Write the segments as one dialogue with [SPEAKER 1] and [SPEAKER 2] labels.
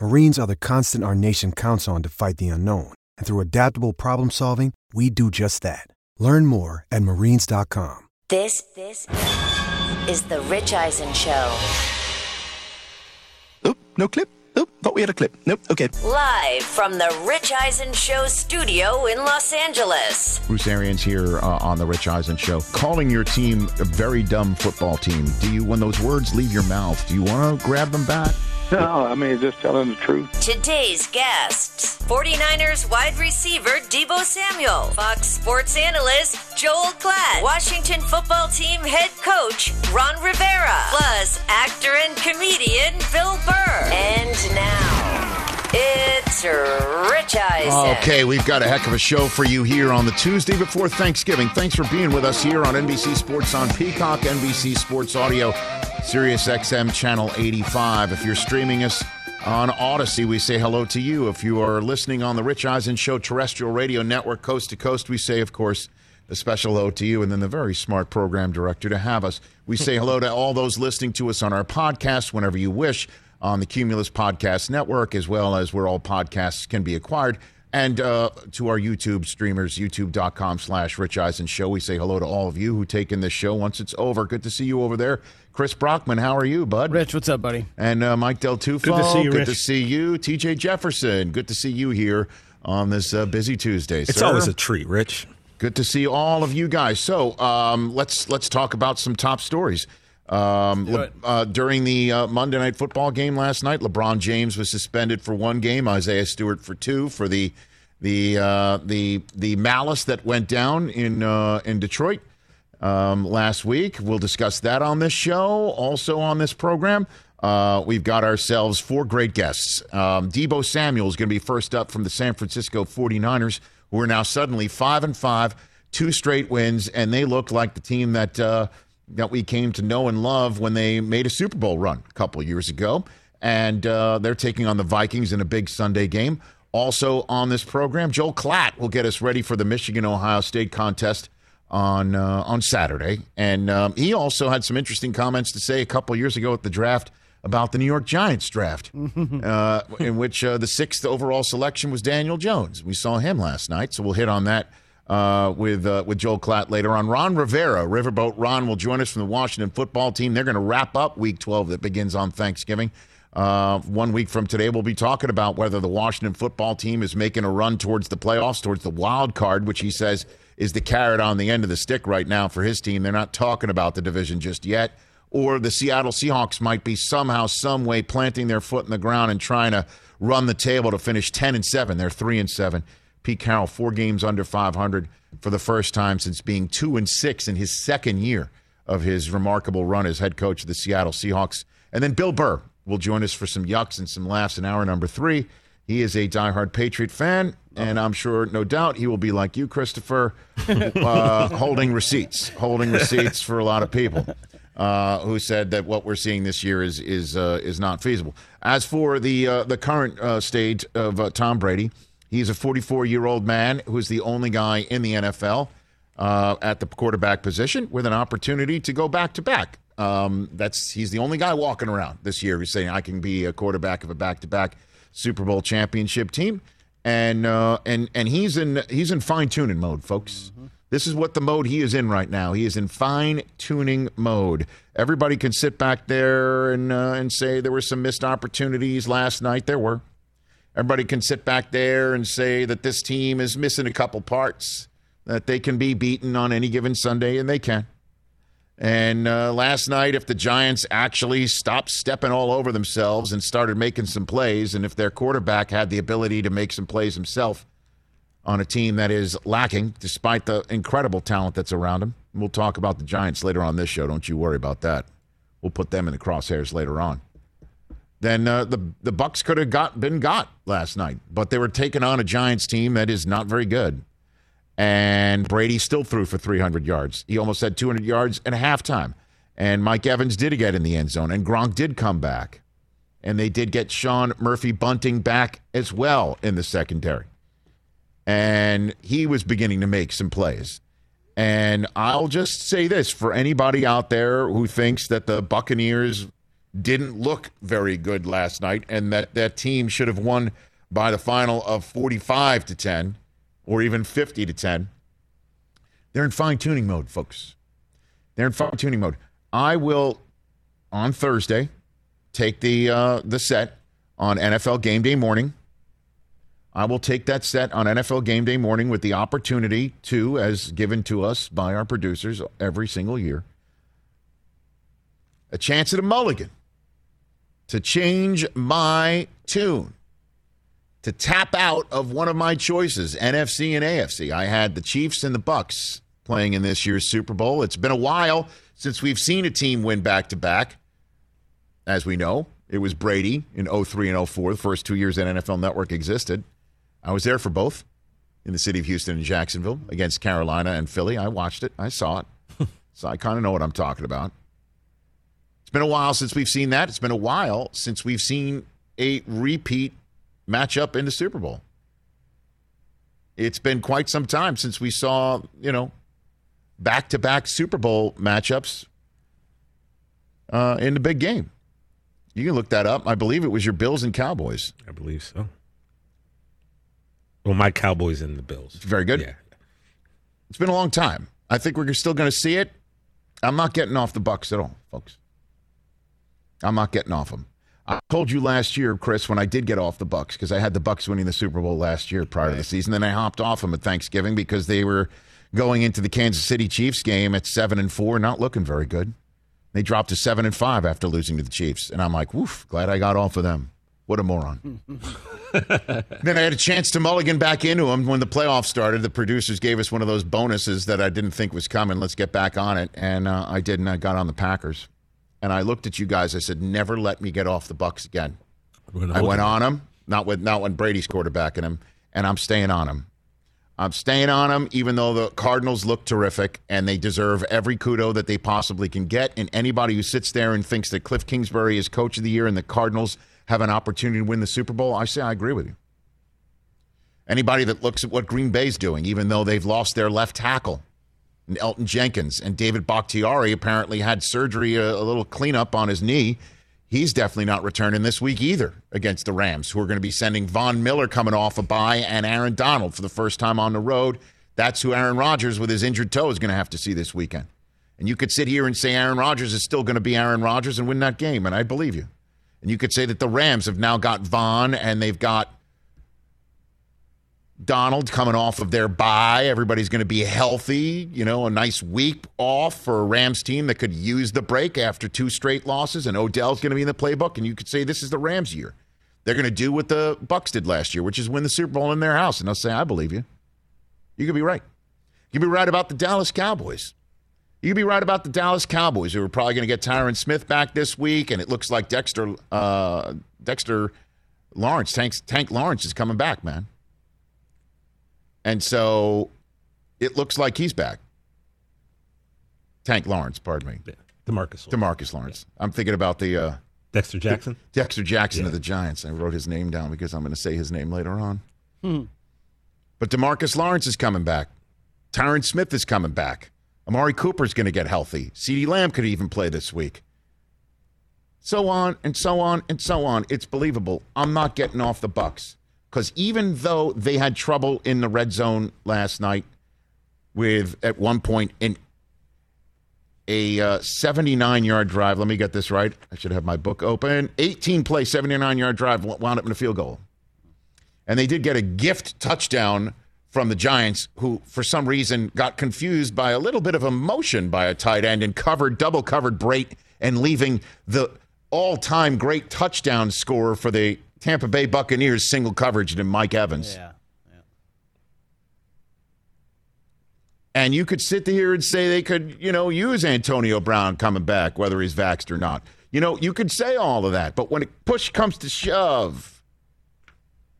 [SPEAKER 1] Marines are the constant our nation counts on to fight the unknown. And through adaptable problem solving, we do just that. Learn more at marines.com.
[SPEAKER 2] This, this is the Rich Eisen Show.
[SPEAKER 3] Oh, no clip. Oh, thought we had a clip. Nope. Okay.
[SPEAKER 2] Live from the Rich Eisen Show studio in Los Angeles.
[SPEAKER 4] Bruce Arians here uh, on the Rich Eisen Show. Calling your team a very dumb football team. Do you, when those words leave your mouth, do you want to grab them back?
[SPEAKER 5] No, I mean, just telling the truth.
[SPEAKER 2] Today's guests 49ers wide receiver Deebo Samuel, Fox Sports analyst Joel Klatt, Washington football team head coach Ron Rivera, plus actor and comedian Eisen.
[SPEAKER 4] Oh, okay, we've got a heck of a show for you here on the Tuesday before Thanksgiving. Thanks for being with us here on NBC Sports on Peacock, NBC Sports Audio, Sirius XM Channel 85. If you're streaming us on Audacy, we say hello to you. If you are listening on the Rich Eisen Show terrestrial radio network, coast to coast, we say, of course, a special hello to you and then the very smart program director to have us. We say hello to all those listening to us on our podcast whenever you wish on the Cumulus Podcast Network, as well as where all podcasts can be acquired. And uh, to our YouTube streamers, youtube.com slash Rich Eisen Show. We say hello to all of you who take in this show once it's over. Good to see you over there. Chris Brockman, how are you, bud?
[SPEAKER 6] Rich, what's up, buddy?
[SPEAKER 4] And uh, Mike Del Tufo.
[SPEAKER 6] Good to see you,
[SPEAKER 4] Good
[SPEAKER 6] Rich.
[SPEAKER 4] to see you. TJ Jefferson, good to see you here on this uh, busy Tuesday.
[SPEAKER 7] It's
[SPEAKER 4] sir.
[SPEAKER 7] always a treat, Rich.
[SPEAKER 4] Good to see all of you guys. So um, let's let's talk about some top stories. Um, Le- uh, during the uh, Monday night football game last night, LeBron James was suspended for one game, Isaiah Stewart for two for the the uh, the the malice that went down in uh, in Detroit um, last week. We'll discuss that on this show. Also on this program, uh, we've got ourselves four great guests. Um, Deebo Samuel is going to be first up from the San Francisco 49ers, who are now suddenly five and five, two straight wins, and they look like the team that uh, that we came to know and love when they made a Super Bowl run a couple years ago. And uh, they're taking on the Vikings in a big Sunday game. Also on this program, Joel Klatt will get us ready for the Michigan Ohio State contest on uh, on Saturday, and um, he also had some interesting comments to say a couple years ago at the draft about the New York Giants draft, uh, in which uh, the sixth overall selection was Daniel Jones. We saw him last night, so we'll hit on that uh, with uh, with Joel Klatt later on. Ron Rivera, Riverboat Ron, will join us from the Washington football team. They're going to wrap up Week 12 that begins on Thanksgiving. Uh, one week from today, we'll be talking about whether the Washington football team is making a run towards the playoffs, towards the wild card, which he says is the carrot on the end of the stick right now for his team. They're not talking about the division just yet. Or the Seattle Seahawks might be somehow, some way planting their foot in the ground and trying to run the table to finish 10 and 7. They're 3 and 7. Pete Carroll, four games under 500 for the first time since being 2 and 6 in his second year of his remarkable run as head coach of the Seattle Seahawks. And then Bill Burr will join us for some yucks and some laughs in hour number three. He is a diehard Patriot fan, and I'm sure, no doubt, he will be like you, Christopher, uh, holding receipts, holding receipts for a lot of people uh, who said that what we're seeing this year is is uh, is not feasible. As for the uh, the current uh, state of uh, Tom Brady, he's a 44 year old man who's the only guy in the NFL uh, at the quarterback position with an opportunity to go back to back. Um, that's he's the only guy walking around this year who's saying I can be a quarterback of a back to back Super Bowl championship team, and uh, and and he's in he's in fine tuning mode, folks. This is what the mode he is in right now. He is in fine tuning mode. Everybody can sit back there and uh, and say there were some missed opportunities last night. There were. Everybody can sit back there and say that this team is missing a couple parts, that they can be beaten on any given Sunday, and they can. And uh, last night, if the Giants actually stopped stepping all over themselves and started making some plays, and if their quarterback had the ability to make some plays himself on a team that is lacking, despite the incredible talent that's around him, we'll talk about the Giants later on this show. Don't you worry about that. We'll put them in the crosshairs later on. Then uh, the the Bucs could have got been got last night, but they were taking on a Giants team that is not very good and Brady still threw for 300 yards. He almost had 200 yards at halftime. And Mike Evans did get in the end zone, and Gronk did come back. And they did get Sean Murphy Bunting back as well in the secondary. And he was beginning to make some plays. And I'll just say this for anybody out there who thinks that the Buccaneers didn't look very good last night and that that team should have won by the final of 45 to 10 or even 50 to 10. They're in fine tuning mode, folks. They're in fine tuning mode. I will on Thursday take the uh, the set on NFL game day morning. I will take that set on NFL game day morning with the opportunity to, as given to us by our producers every single year, a chance at a mulligan to change my tune to tap out of one of my choices, NFC and AFC. I had the Chiefs and the Bucs playing in this year's Super Bowl. It's been a while since we've seen a team win back to back. As we know, it was Brady in 03 and 04, the first two years that NFL Network existed. I was there for both in the city of Houston and Jacksonville against Carolina and Philly. I watched it. I saw it. so I kind of know what I'm talking about. It's been a while since we've seen that. It's been a while since we've seen a repeat matchup in the Super Bowl. It's been quite some time since we saw, you know, back to back Super Bowl matchups uh, in the big game. You can look that up. I believe it was your Bills and Cowboys.
[SPEAKER 6] I believe so. Well, my Cowboys and the Bills.
[SPEAKER 4] Very good.
[SPEAKER 6] Yeah.
[SPEAKER 4] It's been a long time. I think we're still going to see it. I'm not getting off the Bucs at all, folks. I'm not getting off them. I told you last year, Chris, when I did get off the Bucs because I had the Bucs winning the Super Bowl last year prior to the season. Then I hopped off them at Thanksgiving because they were going into the Kansas City Chiefs game at seven and four, not looking very good. They dropped to seven and five after losing to the Chiefs, and I'm like, woof, glad I got off of them. What a moron. then I had a chance to mulligan back into them when the playoffs started. The producers gave us one of those bonuses that I didn't think was coming. Let's get back on it, and uh, I did, and I got on the Packers and I looked at you guys. I said, "Never let me get off the Bucs again." I went on them, not with not when Brady's quarterbacking him, and I'm staying on him. I'm staying on them, even though the Cardinals look terrific and they deserve every kudo that they possibly can get. And anybody who sits there and thinks that Cliff Kingsbury is coach of the year and the Cardinals have an opportunity to win the Super Bowl, I say I agree with you. Anybody that looks at what Green Bay's doing, even though they've lost their left tackle, and Elgton Jenkins and David Bakhtiari apparently had surgery, a, a, little cleanup on his knee. He's definitely not returning this week either against the Rams, who are going to be sending Von Miller coming off a bye and Aaron Donald for the first time on the road. That's who Aaron Rodgers with his injured toe is going to have to see this weekend. And you could sit here and say Aaron Rodgers is still going to be Aaron Rodgers and win that game, and I believe you. And you could say that the Rams have now got Von and they've got Donald coming off of their bye. Everybody's going to be healthy. You know, a nice week off for a Rams team that could use the break after two straight losses. And Odell's going to be in the playbook. And you could say this is the Rams year. They're going to do what the Bucs did last year, which is win the Super Bowl in their house. And I'll say, I believe you. You could be right. You could be right about the Dallas Cowboys. You could be right about the Dallas Cowboys, who are probably going to get Tyron Smith back this week, and it looks like Dexter uh, Dexter Lawrence, Tank, Tank Lawrence, is coming back, man. And so it looks like he's back. Tank Lawrence, pardon me.
[SPEAKER 6] Yeah. Demarcus.
[SPEAKER 4] Demarcus Lawrence. Yeah. I'm thinking about the uh,
[SPEAKER 6] Dexter Jackson.
[SPEAKER 4] Dexter Jackson yeah. of the Giants. I wrote his name down because I'm going to say his name later on. Hmm. But Demarcus Lawrence is coming back. Tyron Smith is coming back. Amari Cooper's going to get healthy. CeeDee Lamb could even play this week. So on and so on and so on. It's believable. I'm not getting off the Bucs because even though they had trouble in the red zone last night with at one point in a uh, 79 yard drive, let me get this right. I should have my book open. 18 play, 79 yard drive wound up in a field goal. And they did get a gift touchdown from the Giants, who for some reason got confused by a little bit of emotion by a tight end and covered, double covered Brate and leaving the all time great touchdown scorer for the Tampa Bay Buccaneers single coverage to Mike Evans.
[SPEAKER 7] Yeah.
[SPEAKER 4] And you could sit here and say they could, you know, use Antonio Brown coming back, whether he's vaxxed or not. You know, you could say all of that. But when it push comes to shove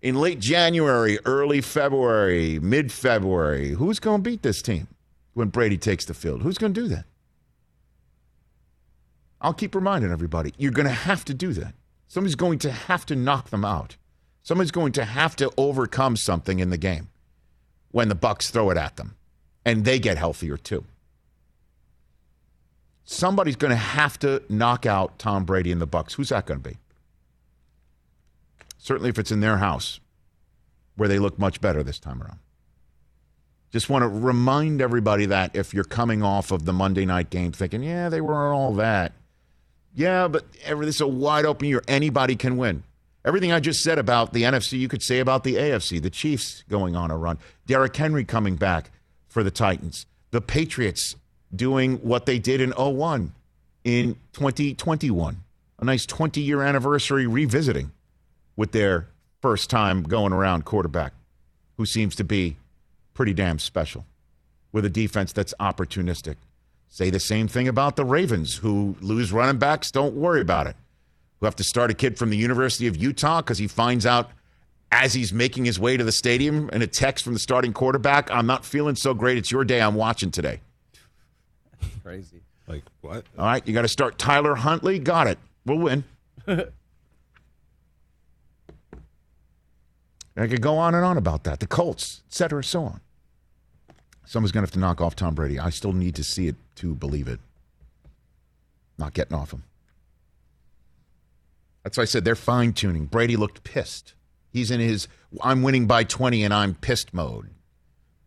[SPEAKER 4] in late January, early February, mid February, who's going to beat this team when Brady takes the field? Who's going to do that? I'll keep reminding everybody you're going to have to do that. Somebody's going to have to knock them out. Somebody's going to have to overcome something in the game when the Bucs throw it at them and they get healthier too. Somebody's going to have to knock out Tom Brady and the Bucs. Who's that going to be? Certainly if it's in their house where they look much better this time around. Just want to remind everybody that if you're coming off of the Monday night game thinking, yeah, they were all that. Yeah, but this is a wide open year. Anybody can win. Everything I just said about the NFC, you could say about the AFC. The Chiefs going on a run. Derrick Henry coming back for the Titans. The Patriots doing what they did in 01 in 2021. A nice 20 year anniversary revisiting with their first time going around quarterback, who seems to be pretty damn special with a defense that's opportunistic. Say the same thing about the Ravens, who lose running backs, don't worry about it. Who have to start a kid from the University of Utah because he finds out as he's making his way to the stadium and a text from the starting quarterback, I'm not feeling so great. It's your day. I'm watching today.
[SPEAKER 7] Crazy.
[SPEAKER 6] Like what?
[SPEAKER 4] All right, you got to start Tyler Huntley. Got it. We'll win. I could go on and on about that. The Colts, et cetera, so on. Someone's going to have to knock off Tom Brady. I still need to see it to believe it. Not getting off him. That's why I said they're fine tuning. Brady looked pissed. He's in his I'm winning by 20 and I'm pissed mode.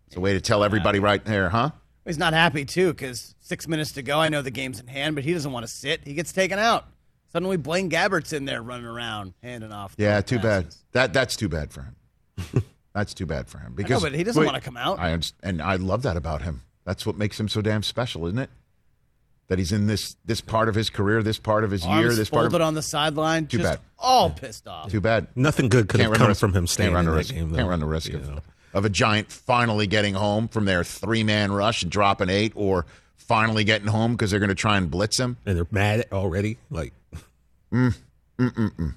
[SPEAKER 4] It's a way to tell everybody right there, huh?
[SPEAKER 7] He's not happy too because six minutes to go. I know the game's in hand, but he doesn't want to sit. He gets taken out. Suddenly, Blaine Gabbert's in there running around, handing off.
[SPEAKER 4] Yeah, too bad. That that's too bad for him. that's too bad for him because
[SPEAKER 7] but he doesn't wanna come out.
[SPEAKER 4] I and I love that about him. That's what makes him so damn special, isn't it? That he's in this this part of his career, this part of his
[SPEAKER 7] Arms
[SPEAKER 4] year, this part
[SPEAKER 7] folded
[SPEAKER 4] of
[SPEAKER 7] on the sideline,
[SPEAKER 4] Too
[SPEAKER 7] just
[SPEAKER 4] bad.
[SPEAKER 7] all pissed off.
[SPEAKER 4] too bad.
[SPEAKER 6] Nothing good could
[SPEAKER 4] Can't
[SPEAKER 6] have come
[SPEAKER 4] risk-
[SPEAKER 6] from him
[SPEAKER 4] Can't
[SPEAKER 6] staying
[SPEAKER 4] run
[SPEAKER 6] in
[SPEAKER 4] the risk.
[SPEAKER 6] game.
[SPEAKER 4] Can't run the risk
[SPEAKER 6] you
[SPEAKER 4] of,
[SPEAKER 6] know.
[SPEAKER 4] of a giant finally getting home from their three man rush and dropping eight, or finally getting home because they're going to try and blitz him.
[SPEAKER 6] And they're mad already. Like mm.
[SPEAKER 4] Mm, mm,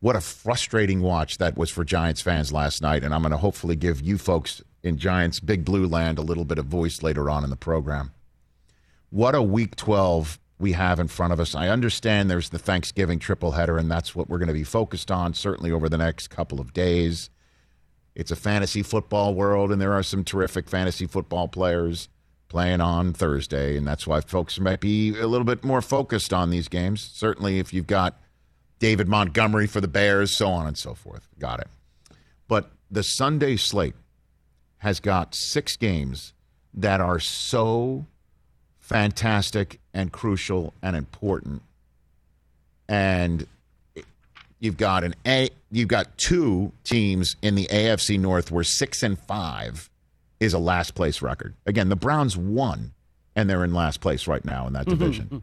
[SPEAKER 4] What a frustrating watch that was for Giants fans last night. And I'm going to hopefully give you folks in Giants Big Blue Land a little bit of voice later on in the program. What a week 12 we have in front of us. I understand there's the Thanksgiving triple header, and that's what we're going to be focused on, certainly over the next couple of days. It's a fantasy football world, and there are some terrific fantasy football players playing on Thursday, and that's why folks might be a little bit more focused on these games. Certainly, if you've got David Montgomery for the Bears, so on and so forth. Got it. But the Sunday slate has got six games that are so fantastic and crucial and important. And you've got an A you've got two teams in the AFC North where 6 and 5 is a last place record. Again, the Browns won and they're in last place right now in that mm-hmm. division. Mm-hmm.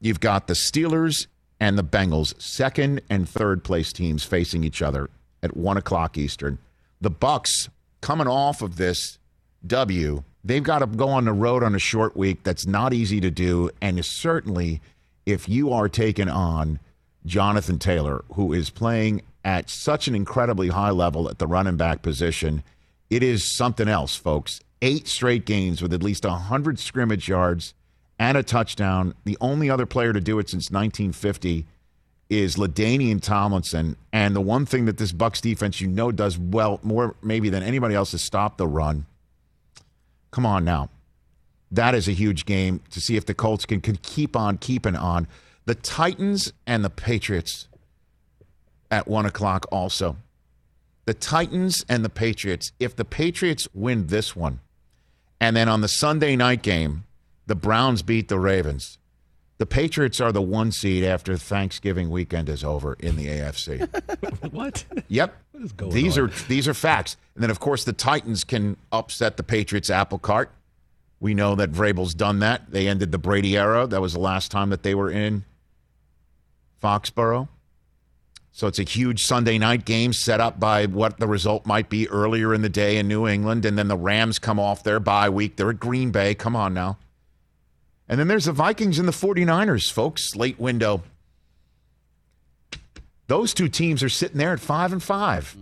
[SPEAKER 4] You've got the Steelers and the Bengals, second and third place teams facing each other at one o'clock Eastern. The Bucs coming off of this W, they've got to go on the road on a short week. That's not easy to do, and certainly if you are taking on Jonathan Taylor, who is playing at such an incredibly high level at the running back position, it is something else, folks. Eight straight games with at least 100 scrimmage yards and a touchdown. The only other player to do it since 1950 is LaDainian Tomlinson. And the one thing that this Bucs defense, you know, does well more maybe than anybody else is stop the run. Come on now. That is a huge game to see if the Colts can, can keep on keeping on. The Titans and the Patriots at one o'clock also. The Titans and the Patriots. If the Patriots win this one, and then on the Sunday night game, the Browns beat the Ravens. The Patriots are the one seed after Thanksgiving weekend is over in the AFC.
[SPEAKER 6] what?
[SPEAKER 4] yep.
[SPEAKER 6] What is going
[SPEAKER 4] These
[SPEAKER 6] on?
[SPEAKER 4] are these are facts. And then of course the Titans can upset the Patriots apple cart. We know that Vrabel's done that. They ended the Brady era. That was the last time that they were in Foxborough. So it's a huge Sunday night game set up by what the result might be earlier in the day in New England. And then the Rams come off their bye week. They're at Green Bay. Come on now. And then there's the Vikings and the 49ers, folks. Late window. Those two teams are sitting there at five and five.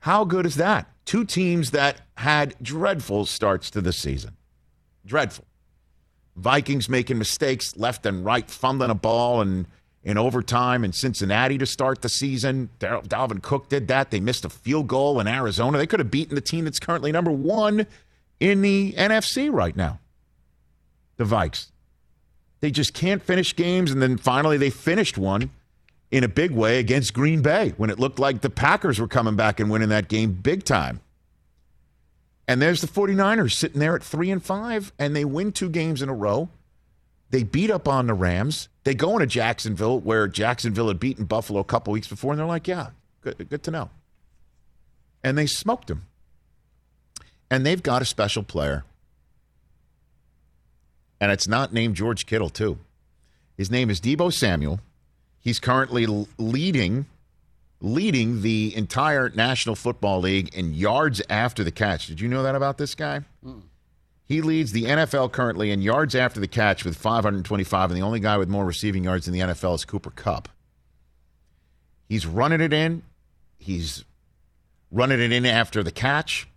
[SPEAKER 4] How good is that? Two teams that had dreadful starts to the season. Dreadful. Vikings making mistakes left and right, fumbling a ball and in overtime in Cincinnati to start the season. Dar- Dalvin Cook did that. They missed a field goal in Arizona. They could have beaten the team that's currently number one in the NFC right now. The Vikes. They just can't finish games, and then finally they finished one in a big way against Green Bay when it looked like the Packers were coming back and winning that game big time. And there's the 49ers sitting there at 3 and 5 and they win two games in a row. They beat up on the Rams. They go into Jacksonville where Jacksonville had beaten Buffalo a couple weeks before and they're like, "Yeah, good good to know." And they smoked them. And they've got a special player. And it's not named George Kittle, too. His name is Deebo Samuel. He's currently leading leading the entire National Football League in yards after the catch. Did you know that about this guy? Hmm. He leads the NFL currently in yards after the catch with 525, and the only guy with more receiving yards in the NFL is Cooper Kupp. He's running it in. He's running it in after the catch.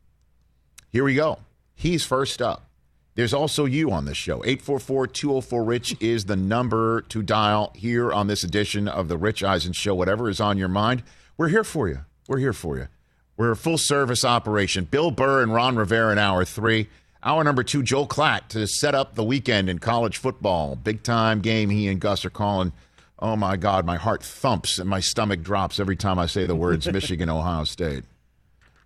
[SPEAKER 4] Here we go. He's first up. There's also you on this show. 844 204 Rich is the number to dial here on this edition of the Rich Eisen Show. Whatever is on your mind, we're here for you. We're here for you. We're a full service operation. Bill Burr and Ron Rivera in hour three. Hour number two, Joel Klatt to set up the weekend in college football. Big time game he and Gus are calling. Oh my God, my heart thumps and my stomach drops every time I say the words Michigan, Ohio State.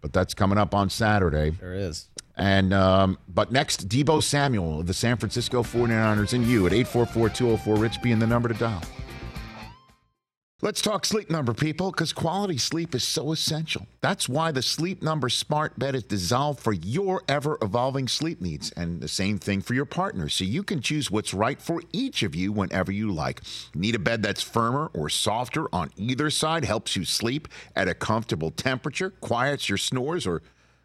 [SPEAKER 4] But that's coming up on Saturday.
[SPEAKER 7] There is.
[SPEAKER 4] And um, but next, Deebo Samuel of the San Francisco 49ers and you at 844-204 Rich being the number to dial. Let's talk sleep number, people, because quality sleep is so essential. That's why the Sleep Number Smart Bed is designed for your ever evolving sleep needs, and the same thing for your partner, so you can choose what's right for each of you whenever you like. Need a bed that's firmer or softer on either side, helps you sleep at a comfortable temperature, quiets your snores, or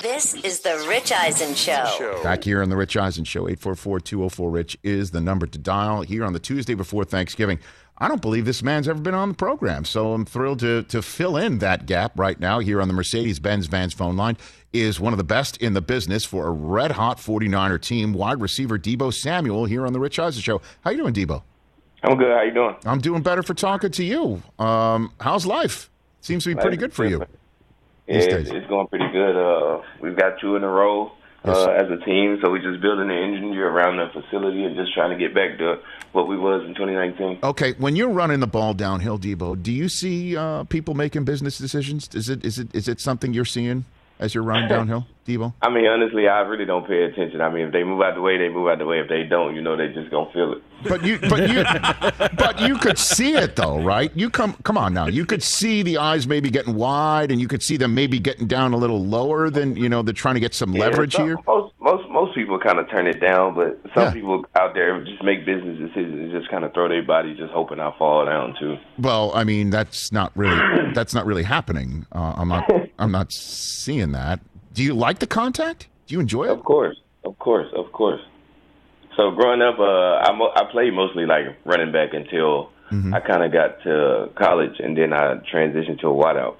[SPEAKER 2] This is the Rich Eisen Show.
[SPEAKER 4] Back here on the Rich Eisen Show, 844-204-RICH is the number to dial here on the Tuesday before Thanksgiving. I don't believe this man's ever been on the program, so I'm thrilled to, to fill in that gap right now here on the Mercedes-Benz Vans phone line is one of the best in the business for a red-hot 49er team, wide receiver Deebo Samuel here on the Rich Eisen Show. How you doing, Deebo?
[SPEAKER 8] I'm good. How you doing?
[SPEAKER 4] I'm doing better for talking to you. Um, how's life? Seems to be pretty good for you.
[SPEAKER 8] It's, it's going pretty good. Uh, we've got two in a row uh, as a team, so we're just building the engine around the facility and just trying to get back to what we was in 2019.
[SPEAKER 4] Okay, when you're running the ball downhill, Deebo, do you see uh, people making business decisions? Is it is it is it something you're seeing as you're running downhill, Deebo?
[SPEAKER 8] I mean, honestly, I really don't pay attention. I mean, if they move out the way, they move out the way. If they don't, you know, they just gonna feel it.
[SPEAKER 4] But you, but you, but you could see it though, right? You come, come on now. You could see the eyes maybe getting wide, and you could see them maybe getting down a little lower than you know. They're trying to get some
[SPEAKER 8] Yeah,
[SPEAKER 4] leverage
[SPEAKER 8] some-
[SPEAKER 4] here.
[SPEAKER 8] Most most most people kind of turn it down, but some
[SPEAKER 4] Yeah.
[SPEAKER 8] people out there just make business decisions and just kind of throw their body, just hoping I fall down too.
[SPEAKER 4] Well, I mean, that's not really that's not really happening. Uh, I'm not I'm not seeing that. Do you like the contact? Do you enjoy it?
[SPEAKER 8] Of course, of course, of course. So growing up, uh, I mo- I played mostly like running back until
[SPEAKER 4] Mm-hmm.
[SPEAKER 8] I kind of got to college, and then I transitioned to a wideout.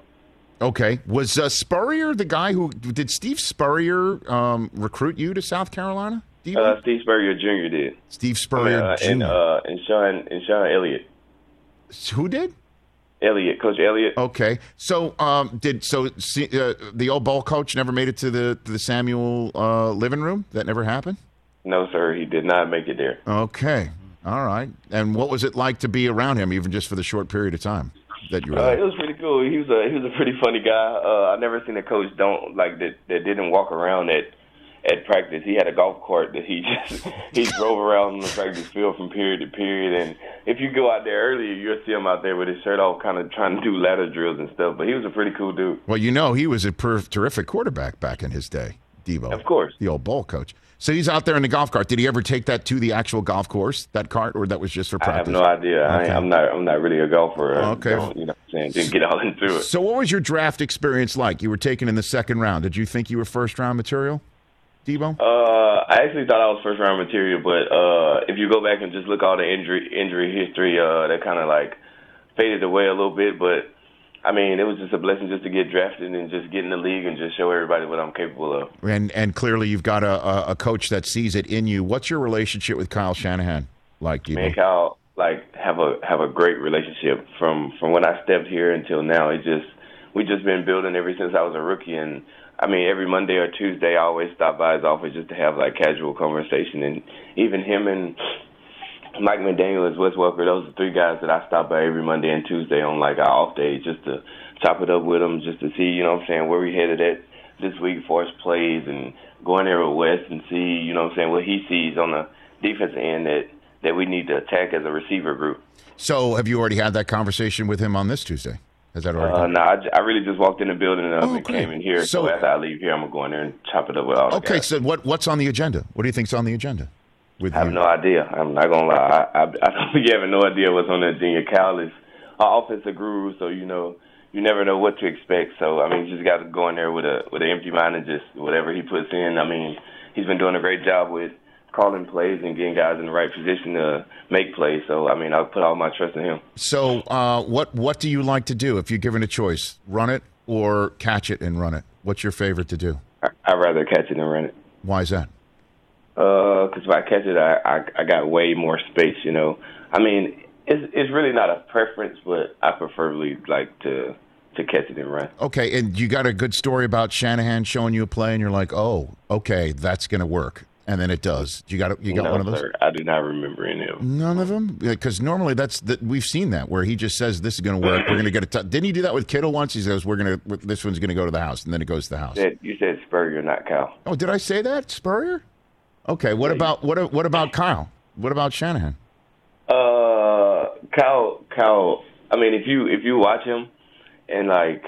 [SPEAKER 4] Okay. Was uh, Spurrier the guy who did Steve Spurrier um, recruit you to South Carolina?
[SPEAKER 8] Uh, Steve Spurrier Jr. did.
[SPEAKER 4] Steve Spurrier
[SPEAKER 8] uh,
[SPEAKER 4] Jr.
[SPEAKER 8] and uh, and Shawn and Shawn Elliott.
[SPEAKER 4] who did?
[SPEAKER 8] Elliott, Coach Elliott.
[SPEAKER 4] Okay. So um, did so see, uh, the old ball coach never made it to the to the Samuel uh, living room? That never happened.
[SPEAKER 8] No, sir, he did not make it there.
[SPEAKER 4] Okay. All right. And what was it like to be around him, even just for the short period of time that you were
[SPEAKER 8] Uh, it was pretty cool. He was a he was a pretty funny guy. Uh, I never seen a coach don't like that that didn't walk around at at practice. He had a golf cart that he just he drove around on the practice field from period to period. And if you go out there earlier, you'll see him out there with his shirt off, kind of trying to do ladder drills and stuff. But he was a pretty cool dude.
[SPEAKER 4] Well, you know, he was a per- terrific quarterback back in his day, Deebo.
[SPEAKER 8] Of course.
[SPEAKER 4] The old ball coach. So he's out there in the golf cart. Did he ever take that to the actual golf course, that cart, or that was just for practice
[SPEAKER 8] I have no idea. I,
[SPEAKER 4] Okay.
[SPEAKER 8] I'm not I'm not really a golfer. I
[SPEAKER 4] Okay.
[SPEAKER 8] you know what I'm saying? Didn't get all into it.
[SPEAKER 4] So, what was your draft experience like? You were taken in the second round. Did you think you were first round material, Deebo?
[SPEAKER 8] Uh, I actually thought I was first round material, but uh, if you go back and just look all the injury injury history, uh, that kind of like faded away a little bit. But I mean, it was just a blessing just to get drafted and just get in the league and just show everybody what I'm capable of.
[SPEAKER 4] and and clearly, you've got a, a, coach that sees it in you. What's your relationship with Kyle Shanahan like, Deebo?
[SPEAKER 8] Me and Kyle like have a have a great relationship from from when I stepped here until now. It just we just been building ever since I was a rookie and. I mean, every Monday or Tuesday, I always stop by his office just to have like casual conversation, and even him and Mike McDaniel as Wes Welker. Those are three guys that I stop by every Monday and Tuesday on like our off days just to chop it up with them, just to see, you know what I'm saying, where we headed at this week for his plays and going there with Wes and see, you know what I'm saying, what he sees on the defensive end that, that we need to attack as a receiver group.
[SPEAKER 4] So, have you already had that conversation with him on this Tuesday? Has that already?
[SPEAKER 8] Uh, no, I, really just walked in the building and,
[SPEAKER 4] Oh,
[SPEAKER 8] and
[SPEAKER 4] great.
[SPEAKER 8] came in here. So,
[SPEAKER 4] So-
[SPEAKER 8] after I leave here, I'm going to go in there and chop it up with all the
[SPEAKER 4] okay.
[SPEAKER 8] guys.
[SPEAKER 4] So, what what's on the agenda? What do you think's on the agenda? With
[SPEAKER 8] I have
[SPEAKER 4] you?
[SPEAKER 8] no idea. I'm not gonna lie. I, I, I don't having no idea what's on the agenda. Cal is our offensive guru, so you know you never know what to expect. So I mean, you just got to go in there with a with an empty mind and just whatever he puts in. I mean, he's been doing a great job with calling plays and getting guys in the right position to make plays. So I mean, I'll put all my trust in him.
[SPEAKER 4] So, uh, what what do you like to do if you're given a choice? Run it or catch it and run it? What's your favorite to do?
[SPEAKER 8] I, I'd rather catch it than run it.
[SPEAKER 4] Why is that?
[SPEAKER 8] because if I catch it, I, I I got way more space. You know, I mean, it's it's really not a preference, but I preferably like to to catch it and run.
[SPEAKER 4] Okay, and you got a good story about Shanahan showing you a play, and you're like, "Oh, okay, that's going to work," and then it does. You got you got
[SPEAKER 8] no,
[SPEAKER 4] one of those?
[SPEAKER 8] sir, I do not remember any of them.
[SPEAKER 4] None of them, because normally that's that we've seen that where he just says this is going to work. We're going to get a. T-. Didn't he do that with Kittle once? He says we're going to this one's going to go to the house, and then it goes to the house.
[SPEAKER 8] You said, you said Spurrier, not Cal.
[SPEAKER 4] Oh, did I say that Spurrier? Okay, what about what what about Kyle? What about Shanahan?
[SPEAKER 8] Uh, Cal, Cal. I mean, if you if you watch him, and like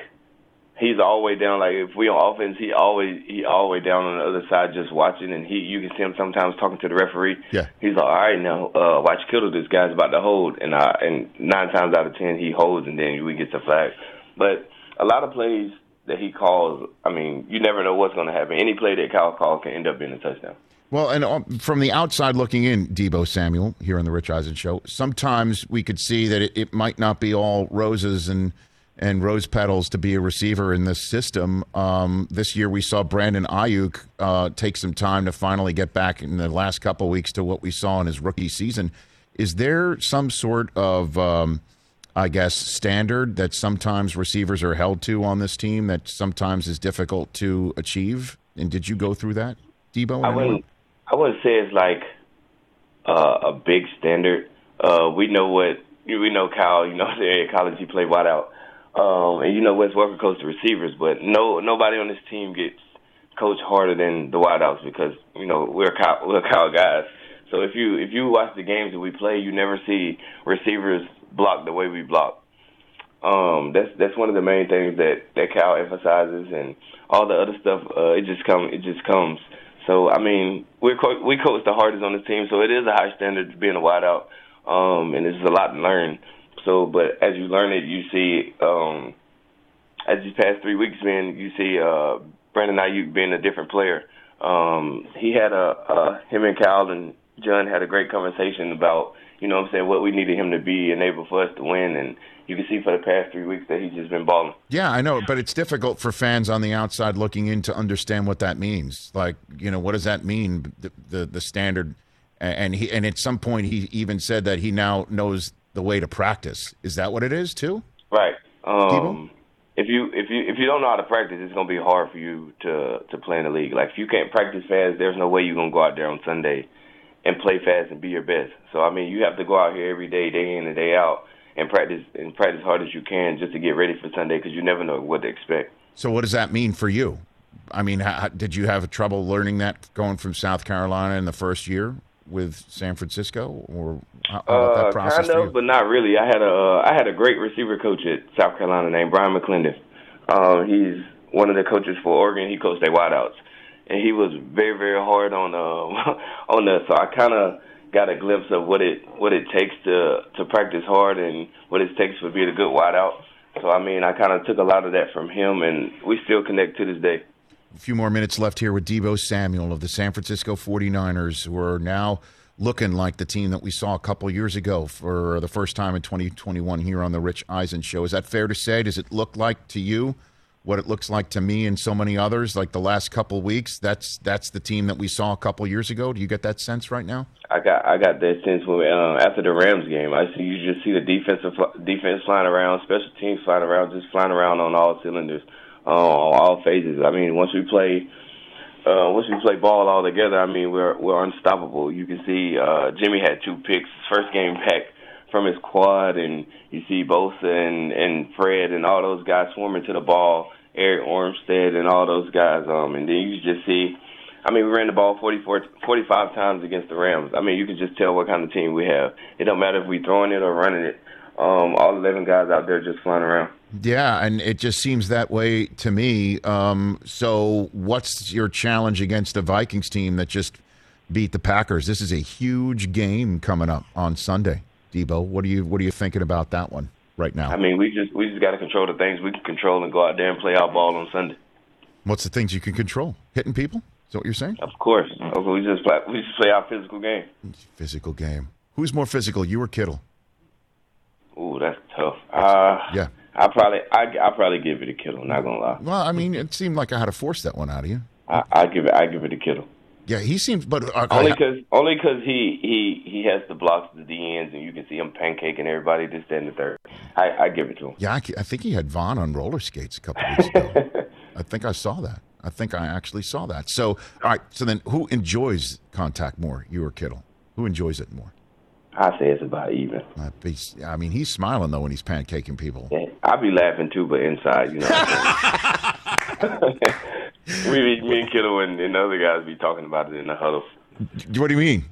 [SPEAKER 8] he's all the way down. Like if we on offense, he always he all the way down on the other side just watching, and he you can see him sometimes talking to the referee.
[SPEAKER 4] Yeah.
[SPEAKER 8] He's like, all right now, uh, watch Kittle. This guy's about to hold, and uh, and nine times out of ten he holds, and then we get the flag. But a lot of plays that he calls, I mean, you never know what's going to happen. Any play that Cal calls can end up being a touchdown.
[SPEAKER 4] Well, and um, from the outside looking in, Deebo Samuel here on the Rich Eisen show, sometimes we could see that it, it might not be all roses and and rose petals to be a receiver in this system. Um, this year, we saw Brandon Aiyuk uh, take some time to finally get back in the last couple weeks to what we saw in his rookie season. is there some sort of, um, I guess, standard that sometimes receivers are held to on this team that sometimes is difficult to achieve? And did you go through that, Deebo?
[SPEAKER 8] I wouldn't. I wouldn't say it's like uh, a big standard. Uh, we know what we know. Kyle, you know, at college he played wideout, um, and you know Wes Welker coached the receivers, but no, nobody on this team gets coached harder than the wideouts because you know we're Kyle, we're Kyle guys. So if you if you watch the games that we play, you never see receivers block the way we block. Um, that's that's one of the main things that that Cal emphasizes, and all the other stuff. Uh, it just come it just comes. So I mean, we co- we coach the hardest on the team, so it is a high standard being a wideout, um, and it's a lot to learn. So, but as you learn it, you see, um, as these past three weeks, man, you see uh, Brandon Aiyuk being a different player. Um, he had a, a him and Cal and John had a great conversation about you know what I'm saying what we needed him to be and able for us to win and you can see for the past three weeks that he's just been balling.
[SPEAKER 4] Yeah, I know, but it's difficult for fans on the outside looking in to understand what that means. Like, you know, what does that mean? The the, the standard, and he and at some point he even said that he now knows the way to practice. Is that what it is too?
[SPEAKER 8] Right. Um, if you if you if you don't know how to practice, it's gonna be hard for you to to play in the league. Like if you can't practice fast, there's no way you're gonna go out there on Sunday and play fast and be your best. So I mean, you have to go out here every day, day in and day out, and practice and practice hard as you can just to get ready for Sunday because you never know what to expect.
[SPEAKER 4] So what does that mean for you? I mean, how, did you have trouble learning that going from South Carolina in the first year with San Francisco, or how, how about that process?
[SPEAKER 8] Uh, kind of, but not really. I had a uh, I had a great receiver coach at South Carolina named Bryan McClendon. Um, he's one of the coaches for Oregon. He coached their wideouts, and he was very very hard on um, on us. So I kind of got a glimpse of what it what it takes to to practice hard and what it takes for being a good wideout. So I mean, I kind of took a lot of that from him, and we still connect to this day.
[SPEAKER 4] A few more minutes left here with Deebo Samuel of the San Francisco 49ers, who are now looking like the team that we saw a couple years ago for the first time in 2021 here on the Rich Eisen Show. Is that fair to say? Does it look like to you what it looks like to me and so many others, like the last couple weeks? That's that's the team that we saw a couple years ago. Do you get that sense right now?
[SPEAKER 8] I got I got that sense when uh, after the Rams game. I see you just see the defensive defense flying around, special teams flying around, just flying around on all cylinders, uh, all phases. I mean, once we play. Uh, once we play ball all together, I mean we're we're unstoppable. You can see uh, Jimmy had two picks first game back from his quad, and you see Bosa and and Fred and all those guys swarming to the ball. Arik Armstead and all those guys. Um, and then you just see I mean, we ran the ball 44, 45 times against the Rams. I mean, you can just tell what kind of team we have. It don't matter if we throwing it or running it. Um, all 11 guys out there just flying around.
[SPEAKER 4] Yeah, and it just seems that way to me. Um, so, what's your challenge against a Vikings team that just beat the Packers? This is a huge game coming up on Sunday. Deebo, what are you what are you thinking about that one right now?
[SPEAKER 8] I mean, we just we just got to control the things we can control and go out there and play our ball on Sunday.
[SPEAKER 4] What's the things you can control? Hitting people? Is that what you're saying?
[SPEAKER 8] Of course. Okay, We just play. We just play our physical game.
[SPEAKER 4] Physical game. Who's more physical, you or Kittle?
[SPEAKER 8] Ooh, that's tough. Uh,
[SPEAKER 4] yeah.
[SPEAKER 8] I probably I I probably give it to Kittle. Not gonna lie.
[SPEAKER 4] Well, I mean, it seemed like I had to force that one out of you.
[SPEAKER 8] I, I give it. I give it to Kittle.
[SPEAKER 4] Yeah, he seems, but uh,
[SPEAKER 8] only because only because he he he has the blocks the DNs, and you can see him pancaking everybody. This, that, and the third. I, I give it to him.
[SPEAKER 4] Yeah, I, I think he had Von on roller skates a couple weeks ago. I think I saw that. I think I actually saw that. So, all right. So then, who enjoys contact more, you or Kittle? Who enjoys it more?
[SPEAKER 8] I say it's about even.
[SPEAKER 4] I mean, he's smiling though when he's pancaking people.
[SPEAKER 8] Yeah, I'll be laughing too, but inside, you know. we, me and Kittle and, and the other guys be talking about it in the huddle.
[SPEAKER 4] What do you mean?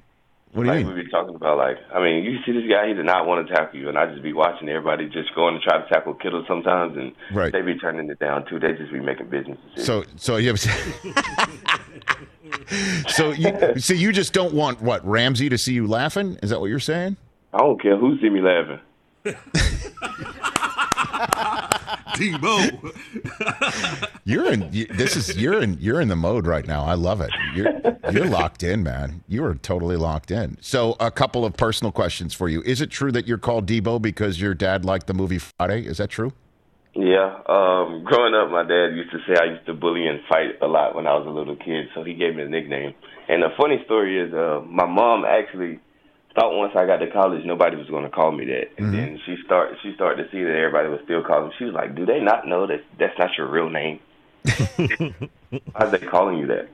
[SPEAKER 4] What do
[SPEAKER 8] like
[SPEAKER 4] you mean?
[SPEAKER 8] we be talking about like I mean, you see this guy, he did not want to tackle you, and I just be watching everybody just going to try to tackle Kittle sometimes, and
[SPEAKER 4] right.
[SPEAKER 8] they be turning it down too. They just be making business decisions.
[SPEAKER 4] So, so you have. so you so you just don't want what Ramsey to see you laughing? Is that what you're saying?
[SPEAKER 8] I don't care who see me laughing.
[SPEAKER 6] Deebo.
[SPEAKER 4] you're in. You, this is you're in. You're in the mode right now. I love it. You're you're locked in, man. You are totally locked in. So, a couple of personal questions for you. Is it true that you're called Deebo because your dad liked the movie Friday? Is that true?
[SPEAKER 8] Yeah. Um, growing up, my dad used to say I used to bully and fight a lot when I was a little kid, so he gave me a nickname. And the funny story is, uh, my mom actually thought once I got to college, nobody was going to call me that. And then she start she started to see that everybody was still calling. She was like, "Do they not know that that's not your real name? Why are they calling you that?"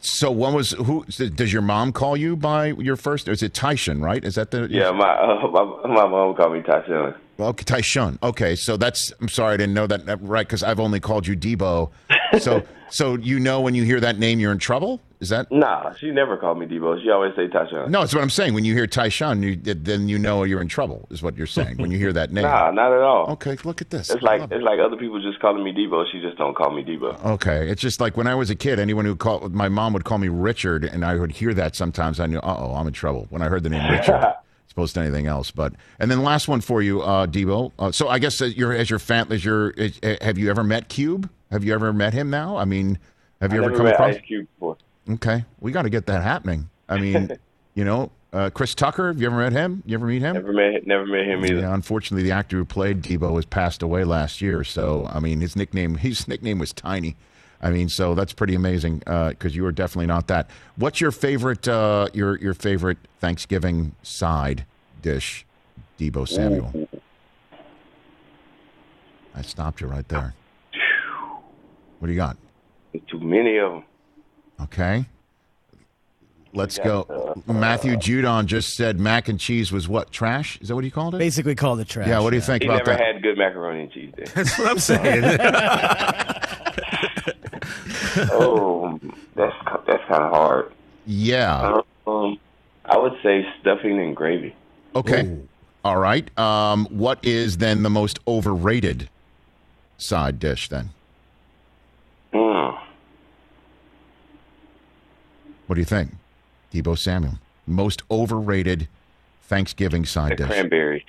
[SPEAKER 4] So when was who? Does your mom call you by your first? Is it Tyshun? Right? Is that the?
[SPEAKER 8] Yeah, my uh, my, my mom called me Tyshun.
[SPEAKER 4] Okay, Tyshun. Okay, so that's. I'm sorry, I didn't know that. Right, because I've only called you Deebo. So, so you know when you hear that name, you're in trouble. Is that?
[SPEAKER 8] Nah, she never called me Deebo. She always say Tyshun.
[SPEAKER 4] No, it's what I'm saying. When you hear Tyshun, you, then you know you're in trouble. Is what you're saying when you hear that name.
[SPEAKER 8] Nah, not at all.
[SPEAKER 4] Okay, look at this.
[SPEAKER 8] It's like
[SPEAKER 4] love it.
[SPEAKER 8] it's like other people just calling me Deebo. She just don't call me Deebo.
[SPEAKER 4] Okay, it's just like when I was a kid, anyone who called my mom would call me Richard, and I would hear that sometimes. I knew, uh oh, I'm in trouble when I heard the name Richard, as opposed to anything else. But and then last one for you, uh, Deebo. Uh, so I guess as your as your fan, as your as, have you ever met Cube? Have you ever met him? Now, I mean, have you
[SPEAKER 8] I
[SPEAKER 4] ever come across?
[SPEAKER 8] Ice Cube before.
[SPEAKER 4] Okay, we got to get that happening. I mean, you know, uh, Chris Tucker. Have you ever met him? You ever meet him?
[SPEAKER 8] Never met never met him either.
[SPEAKER 4] Yeah, unfortunately, the actor who played Deebo has passed away last year. So, I mean, his nickname his nickname was Tiny. I mean, so that's pretty amazing because you were definitely not that. What's your favorite uh, your your favorite Thanksgiving side dish, Deebo Samuel? I stopped you right there. What do you got?
[SPEAKER 8] Too many of them.
[SPEAKER 4] Okay. Let's
[SPEAKER 8] We
[SPEAKER 4] go.
[SPEAKER 8] uh,
[SPEAKER 4] Matthew Judon just said mac and cheese was what trash? Is that what he called it?
[SPEAKER 7] Basically called it trash.
[SPEAKER 4] Yeah. What do you think
[SPEAKER 8] He
[SPEAKER 4] about
[SPEAKER 8] never
[SPEAKER 4] that?
[SPEAKER 8] had good macaroni and cheese. Then.
[SPEAKER 6] That's what I'm saying.
[SPEAKER 8] oh, that's that's kind of hard.
[SPEAKER 4] Yeah.
[SPEAKER 8] Um, I would say stuffing and gravy.
[SPEAKER 4] Okay. All right. Um, what is then the most overrated side dish then?
[SPEAKER 8] Mm.
[SPEAKER 4] What do you think? Deebo Samuel. Most overrated Thanksgiving side dish.
[SPEAKER 8] cranberries.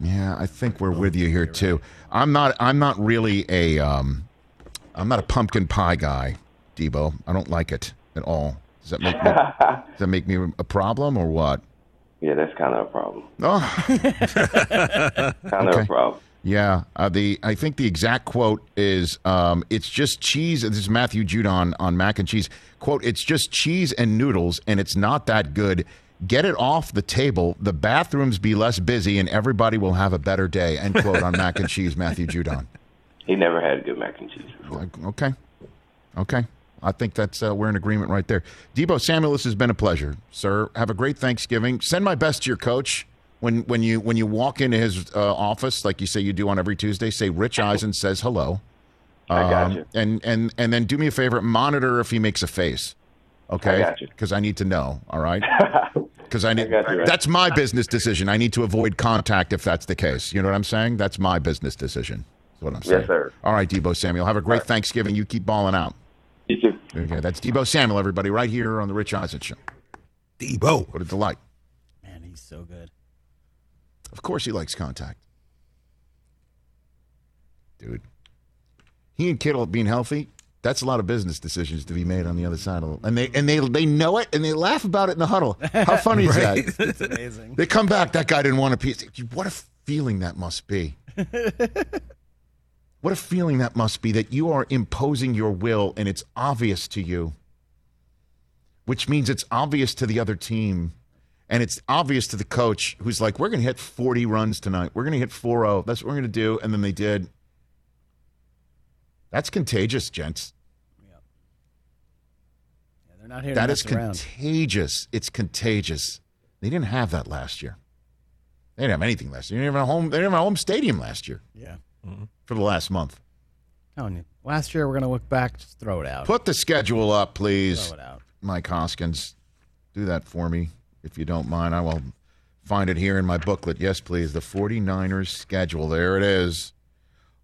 [SPEAKER 4] Yeah, I think we're with you here too. I'm not I'm not really a um I'm not a pumpkin pie guy, Deebo. I don't like it at all. Does that make me does that make me a problem or what?
[SPEAKER 8] Yeah, that's kind of a problem.
[SPEAKER 4] Oh,
[SPEAKER 8] Kind of
[SPEAKER 4] Okay.
[SPEAKER 8] a problem.
[SPEAKER 4] Yeah. Uh, the I think the exact quote is um, it's just cheese. This is Matthew Judon on mac and cheese. Quote: It's just cheese and noodles, and it's not that good. Get it off the table. The bathrooms be less busy, and everybody will have a better day. End quote on mac and cheese. Matthew Judon.
[SPEAKER 8] He never had good mac and cheese before.
[SPEAKER 4] Okay. Okay. I think that's uh, we're in agreement right there. Deebo Samuel, this has been a pleasure, sir. Have a great Thanksgiving. Send my best to your coach when when you when you walk into his uh, office, like you say you do on every Tuesday. Say Rich Eisen says hello.
[SPEAKER 8] I got
[SPEAKER 4] Um,
[SPEAKER 8] you.
[SPEAKER 4] And and and then do me a favor, monitor if he makes a face. Okay.
[SPEAKER 8] I got you.
[SPEAKER 4] Because I need to know. All right. Because I need.
[SPEAKER 8] got you.
[SPEAKER 4] That's my business decision. I need to avoid contact if that's the case. You know what I'm saying? That's my business decision. That's what I'm saying.
[SPEAKER 8] Yes, sir.
[SPEAKER 4] All right, Deebo Samuel. Have a great Thanksgiving. You keep balling out.
[SPEAKER 8] You too.
[SPEAKER 4] Okay, that's Deebo Samuel, everybody, right here on the Rich Eisen Show.
[SPEAKER 6] Deebo.
[SPEAKER 4] What a delight.
[SPEAKER 7] Man, he's so good.
[SPEAKER 4] Of course, he likes contact, dude. He and Kittle being healthy. That's a lot of business decisions to be made on the other side of it, and they and they they know it, and they laugh about it in the huddle. How funny is that?
[SPEAKER 7] It's amazing.
[SPEAKER 4] They come back. That guy didn't want a piece. What a feeling that must be. what a feeling that must be that you are imposing your will and it's obvious to you, which means it's obvious to the other team. And it's obvious to the coach who's like, we're going to hit 40 runs tonight. We're going to hit 4 0. That's what we're going to do. And then they did. That's contagious, gents.
[SPEAKER 7] Yeah, they're not here
[SPEAKER 4] That
[SPEAKER 7] to
[SPEAKER 4] is
[SPEAKER 7] mess around.
[SPEAKER 4] contagious. It's contagious. They didn't have that last year. They didn't have anything last year. They didn't have a home. They didn't have a home stadium last year
[SPEAKER 7] Yeah. Mm-hmm.
[SPEAKER 4] for the last month.
[SPEAKER 7] Telling you. Last year, we're going to look back, just throw it out.
[SPEAKER 4] Put the schedule up, please,
[SPEAKER 7] throw it out.
[SPEAKER 4] Mike Hoskins. Do that for me if you don't mind. I will find it here in my booklet. Yes, please. The 49ers schedule. There it is.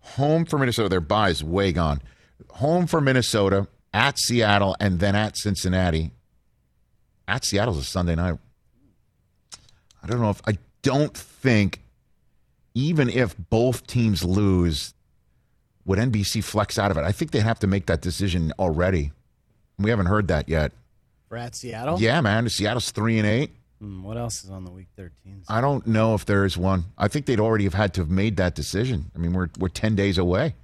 [SPEAKER 4] Home for Minnesota. Their bye is way gone. Home for Minnesota, at Seattle, and then at Cincinnati. At Seattle's a Sunday night. I don't know if I don't think even if both teams lose, would NBC flex out of it? I think they have to make that decision already. We haven't heard that yet.
[SPEAKER 7] We're at Seattle?
[SPEAKER 4] Yeah, man. Seattle's three and eight.
[SPEAKER 7] Hmm, what else is on the week 13?
[SPEAKER 4] I don't know if there is one. I think they'd already have had to have made that decision. I mean, we're we're ten days away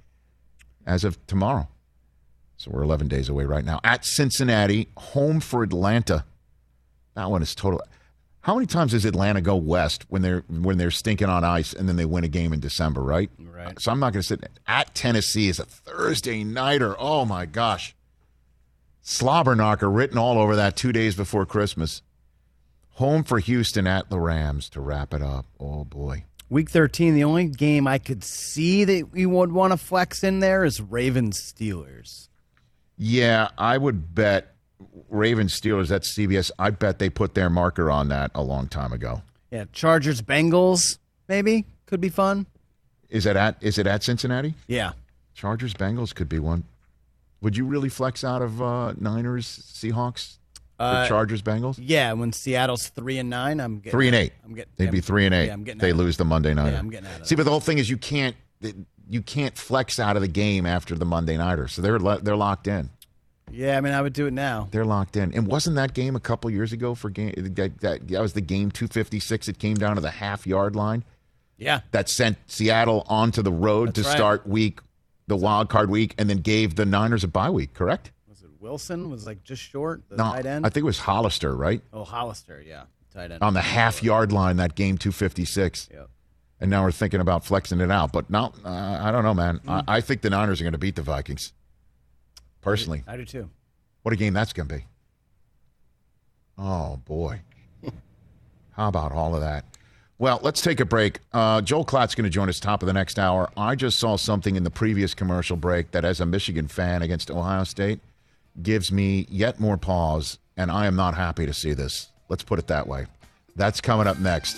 [SPEAKER 4] as of tomorrow, so we're eleven days away right now. At Cincinnati, home for Atlanta. That one is total. How many times does Atlanta go west when they're when they're stinking on ice and then they win a game in December, right?
[SPEAKER 7] Right.
[SPEAKER 4] So I'm not going to sit at Tennessee is a Thursday nighter. Oh my gosh, slobber knocker written all over that two days before Christmas. Home for Houston at the Rams to wrap it up. Oh boy.
[SPEAKER 7] Week 13, the only game I could see that we would want to flex in there is Ravens Steelers.
[SPEAKER 4] Yeah, I would bet Ravens Steelers. That's CBS. I bet they put their marker on that a long time ago.
[SPEAKER 7] Yeah, Chargers Bengals maybe could be fun.
[SPEAKER 4] Is it at is it at Cincinnati?
[SPEAKER 7] Yeah.
[SPEAKER 4] Chargers Bengals could be one. Would you really flex out of uh, Niners Seahawks?
[SPEAKER 7] Uh,
[SPEAKER 4] the Chargers Bengals
[SPEAKER 7] Yeah, when Seattle's 3 and 9, I'm getting
[SPEAKER 4] three and eight.
[SPEAKER 7] I'm getting
[SPEAKER 4] They'd be three and eight.
[SPEAKER 7] Yeah, I'm getting
[SPEAKER 4] they lose the Monday nighter.
[SPEAKER 7] Yeah, I'm getting out
[SPEAKER 4] See, but the whole thing is you can't you can't flex out of the game after the Monday nighter. So they're they're locked in.
[SPEAKER 7] Yeah, I mean, I would do it now.
[SPEAKER 4] They're locked in. And wasn't that game a couple years ago for game that, that, that was the game 256 it came down to the half yard line
[SPEAKER 7] Yeah.
[SPEAKER 4] that sent Seattle onto the road
[SPEAKER 7] That's
[SPEAKER 4] to
[SPEAKER 7] right.
[SPEAKER 4] start week the wild card week and then gave the Niners a bye week, correct?
[SPEAKER 7] Was it Wilson? Was like just short, the
[SPEAKER 4] No,
[SPEAKER 7] tight end?
[SPEAKER 4] I think it was Hollister, right?
[SPEAKER 7] oh, Hollister, yeah. Tight end.
[SPEAKER 4] On the half yard line that game 256.
[SPEAKER 7] Yep.
[SPEAKER 4] And now we're thinking about flexing it out. But no, uh, I don't know, man.
[SPEAKER 7] Mm.
[SPEAKER 4] I, I think the Niners are going to beat the Vikings. Personally,
[SPEAKER 7] I do too.
[SPEAKER 4] what a game that's going to be. Oh, boy. How about all of that? Well, let's take a break. Uh, Joel Klatt's going to join us top of the next hour. I just saw something in the previous commercial break that, as a Michigan fan against Ohio State, gives me yet more pause, and I am not happy to see this. Let's put it that way. That's coming up next.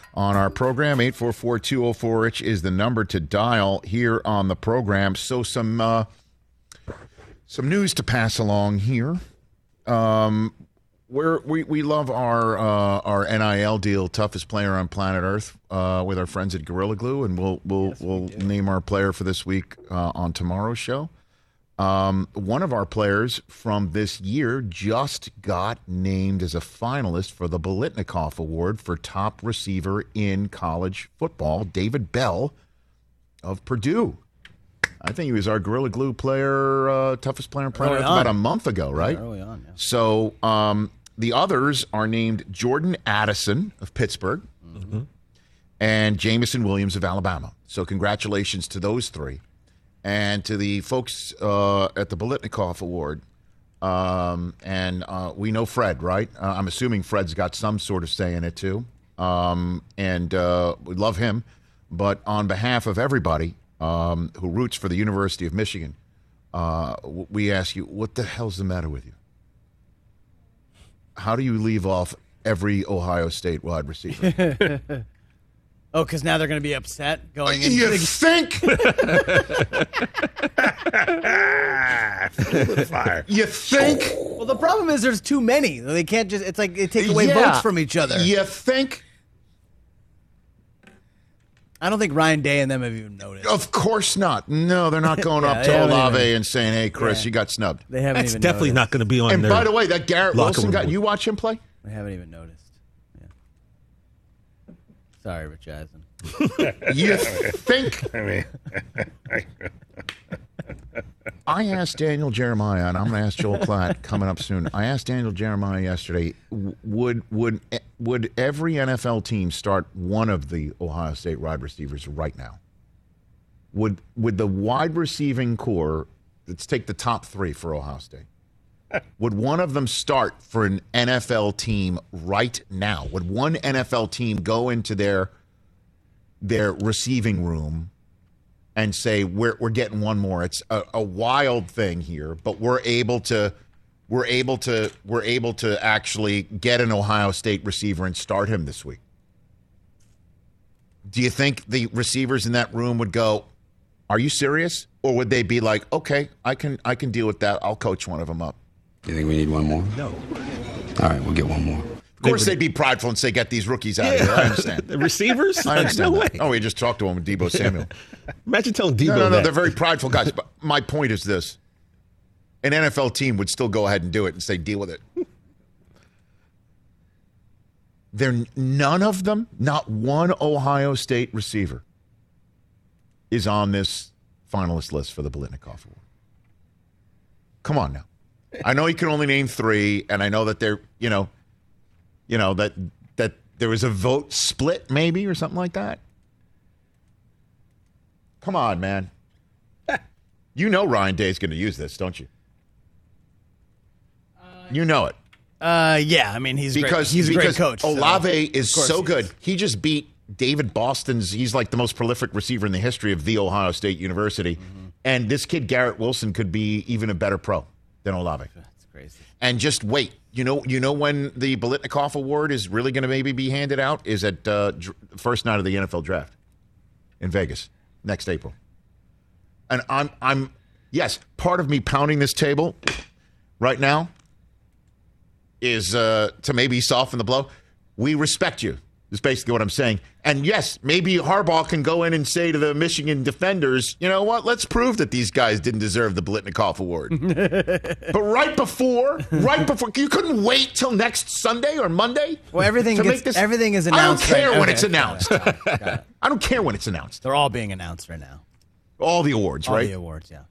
[SPEAKER 4] on our program, 844-204-RICH is the number to dial here on the program. So some uh, some news to pass along here. Um, we're, we we love our uh, our NIL deal, toughest player on planet Earth, uh, with our friends at Gorilla Glue, and we'll we'll we'll name our player for this week uh, on tomorrow's show. Um, one of our players from this year just got named as a finalist for the Biletnikoff Award for top receiver in college football. David Bell of Purdue. I think he was our Gorilla Glue player, uh, toughest player on planet about a month ago, right?
[SPEAKER 7] Early on, yeah.
[SPEAKER 4] So um, the others are named Jordan Addison of Pittsburgh and Jameson Williams of Alabama. So congratulations to those three. And to the folks uh, at the Biletnikoff Award. Um, and uh, we know Fred, right? Uh, I'm assuming Fred's got some sort of say in it too. um, and uh, we love him. But on behalf of everybody um, who roots for the University of Michigan, uh, we ask you, what the hell's the matter with you? How do you leave off every Ohio State wide receiver?
[SPEAKER 7] Oh, because now they're going to be upset going into
[SPEAKER 4] you
[SPEAKER 7] the
[SPEAKER 4] think?
[SPEAKER 6] Fire.
[SPEAKER 4] You think?
[SPEAKER 7] Well, the problem is there's too many. They can't just. It's like they take away
[SPEAKER 4] Yeah.
[SPEAKER 7] votes from each other.
[SPEAKER 4] You think?
[SPEAKER 7] I don't think Ryan Day and them have even noticed.
[SPEAKER 4] Of course not. No, they're not going
[SPEAKER 7] Yeah,
[SPEAKER 4] up
[SPEAKER 7] they
[SPEAKER 4] to
[SPEAKER 7] haven't
[SPEAKER 4] Olave
[SPEAKER 7] even-
[SPEAKER 4] and saying, "Hey, Chris,
[SPEAKER 7] Yeah.
[SPEAKER 4] you got snubbed."
[SPEAKER 7] They haven't
[SPEAKER 6] That's
[SPEAKER 7] even.
[SPEAKER 6] definitely
[SPEAKER 7] noticed.
[SPEAKER 6] not going to be on
[SPEAKER 4] And
[SPEAKER 6] their
[SPEAKER 4] by the way, that Garrett
[SPEAKER 6] locker
[SPEAKER 4] Wilson
[SPEAKER 6] room
[SPEAKER 4] guy, you watch him play?
[SPEAKER 7] They haven't even noticed. Yeah. Sorry, Rich Eisen.
[SPEAKER 4] You think?
[SPEAKER 6] I mean,
[SPEAKER 4] I asked Daniel Jeremiah, and I'm going to ask Joel Klatt coming up soon. I asked Daniel Jeremiah yesterday: would would eh, would every NFL team start one of the Ohio State wide receivers right now? Would would the wide receiving corps? Let's take the top three for Ohio State. Would one of them start for an NFL team right now? Would one NFL team go into their their receiving room and say we're we're getting one more. It's a, a wild thing here, but we're able to we're able to we're able to actually get an Ohio State receiver and start him this week. Do you think the receivers in that room would go, "Are you serious?" Or would they be like, "Okay, I can I can deal with that. I'll coach one of them up."
[SPEAKER 9] You think we need one more?
[SPEAKER 6] no.
[SPEAKER 9] All right, we'll get one more.
[SPEAKER 4] Of course, they'd be prideful and say, "Get these rookies out of here." I understand.
[SPEAKER 6] The receivers?
[SPEAKER 4] I understand.
[SPEAKER 6] No
[SPEAKER 4] that.
[SPEAKER 6] way.
[SPEAKER 4] Oh, we just talked to him with Deebo Samuel.
[SPEAKER 6] Imagine telling Deebo
[SPEAKER 4] No, no, no.
[SPEAKER 6] that.
[SPEAKER 4] They're very prideful guys. But my point is this: an NFL team would still go ahead and do it and say, "Deal with it." They're none of them, not one Ohio State receiver, is on this finalist list for the Biletnikoff Award. Come on now. I know you can only name three, and I know that they're, you know, you know that that there was a vote split, maybe or something like that. Come on, man. You know Ryan Day's going to use this, don't you? You know it
[SPEAKER 7] Uh, yeah. I mean, he's
[SPEAKER 4] because
[SPEAKER 7] great. he's a great coach. so
[SPEAKER 4] Olave is so good.
[SPEAKER 7] is.
[SPEAKER 4] He just beat David Boston's. He's like the most prolific receiver in the history of the Ohio State University,
[SPEAKER 7] Mm-hmm.
[SPEAKER 4] and this kid Garrett Wilson could be even a better pro than Olave.
[SPEAKER 7] That's crazy.
[SPEAKER 4] And just wait. You know, you know when the Biletnikoff Award is really going to maybe be handed out is at uh, dr- first night of the NFL draft in Vegas next April. And I'm I'm yes, part of me pounding this table right now is uh, to maybe soften the blow. We respect you. Is basically what I'm saying. And yes, maybe Harbaugh can go in and say to the Michigan defenders, you know what? Let's prove that these guys didn't deserve the Biletnikoff Award. but right before, right before, you couldn't wait till next Sunday or Monday.
[SPEAKER 7] Well, everything
[SPEAKER 4] to
[SPEAKER 7] gets-
[SPEAKER 4] make this-
[SPEAKER 7] everything is announced.
[SPEAKER 4] I don't care
[SPEAKER 7] right-
[SPEAKER 4] when
[SPEAKER 7] okay,
[SPEAKER 4] it's
[SPEAKER 7] got it,
[SPEAKER 4] announced.
[SPEAKER 7] got it, got it.
[SPEAKER 4] I don't care when it's announced.
[SPEAKER 7] They're all being announced right now.
[SPEAKER 4] All the awards,
[SPEAKER 7] All
[SPEAKER 4] right?
[SPEAKER 7] All the awards. Yeah, yeah.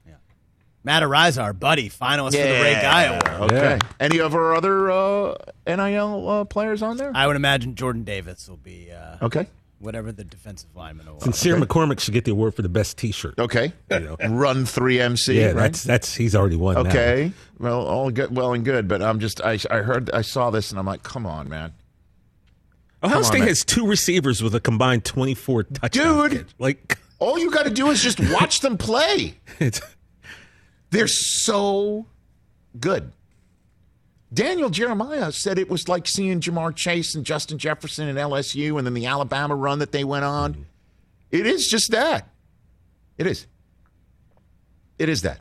[SPEAKER 7] Matt Araiza, our buddy, finalist for the Ray Guy Award.
[SPEAKER 4] Okay. Any of our other uh, NIL uh, players on there?
[SPEAKER 7] I would imagine Jordan Davis will be uh,
[SPEAKER 4] Okay.
[SPEAKER 7] whatever the defensive lineman award.
[SPEAKER 6] Sincere McCormick should get the award for the best T-shirt.
[SPEAKER 4] Okay.
[SPEAKER 6] You know.
[SPEAKER 4] Run three MC.
[SPEAKER 6] Yeah,
[SPEAKER 4] right?
[SPEAKER 6] that's that's he's already won. now.
[SPEAKER 4] Okay. Well, all good, well and good, but I'm just I I heard I saw this and I'm like, come on, man.
[SPEAKER 6] Ohio
[SPEAKER 4] Come
[SPEAKER 6] State
[SPEAKER 4] man.
[SPEAKER 6] has two receivers with a combined 24 touchdowns.
[SPEAKER 4] Dude.
[SPEAKER 6] like
[SPEAKER 4] All you got to do is just watch them play. They're so good. Daniel Jeremiah said it was like seeing Ja'Marr Chase and Justin Jefferson and LSU and then the Alabama run that they went on. Mm-hmm. It is just that. It is. It is that.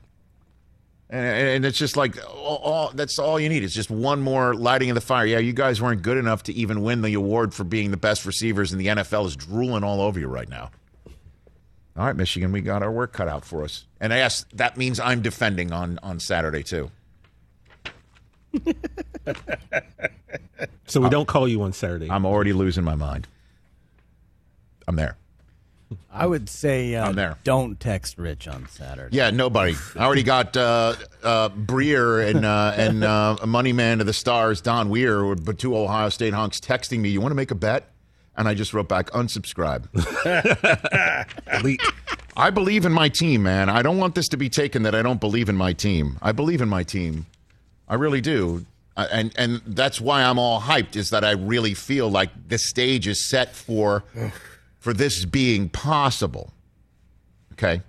[SPEAKER 4] And, and it's just like all, all, that's all you need. It's just one more lighting of the fire. Yeah, you guys weren't good enough to even win the award for being the best receivers, and the NFL is drooling all over you right now. All right, Michigan, we got our work cut out for us. And yes, that means I'm defending on on Saturday too.
[SPEAKER 6] so we don't call you on Saturday.
[SPEAKER 4] I'm already losing my mind. I'm there.
[SPEAKER 7] I would say uh,
[SPEAKER 4] I'm there.
[SPEAKER 7] don't text Rich on Saturday.
[SPEAKER 4] Yeah, nobody. I already got uh, uh, Breer and uh, and uh, Money Man of the Stars, Don Weir, but two Ohio State hunks texting me. You want to make a bet? And I just wrote back, unsubscribe.
[SPEAKER 6] Elite.
[SPEAKER 4] I believe in my team, man. I don't want this to be taken that I don't believe in my team. I believe in my team. I really do. Uh, and and that's why I'm all hyped. Is that I really feel like the stage is set for for this being possible. Okay.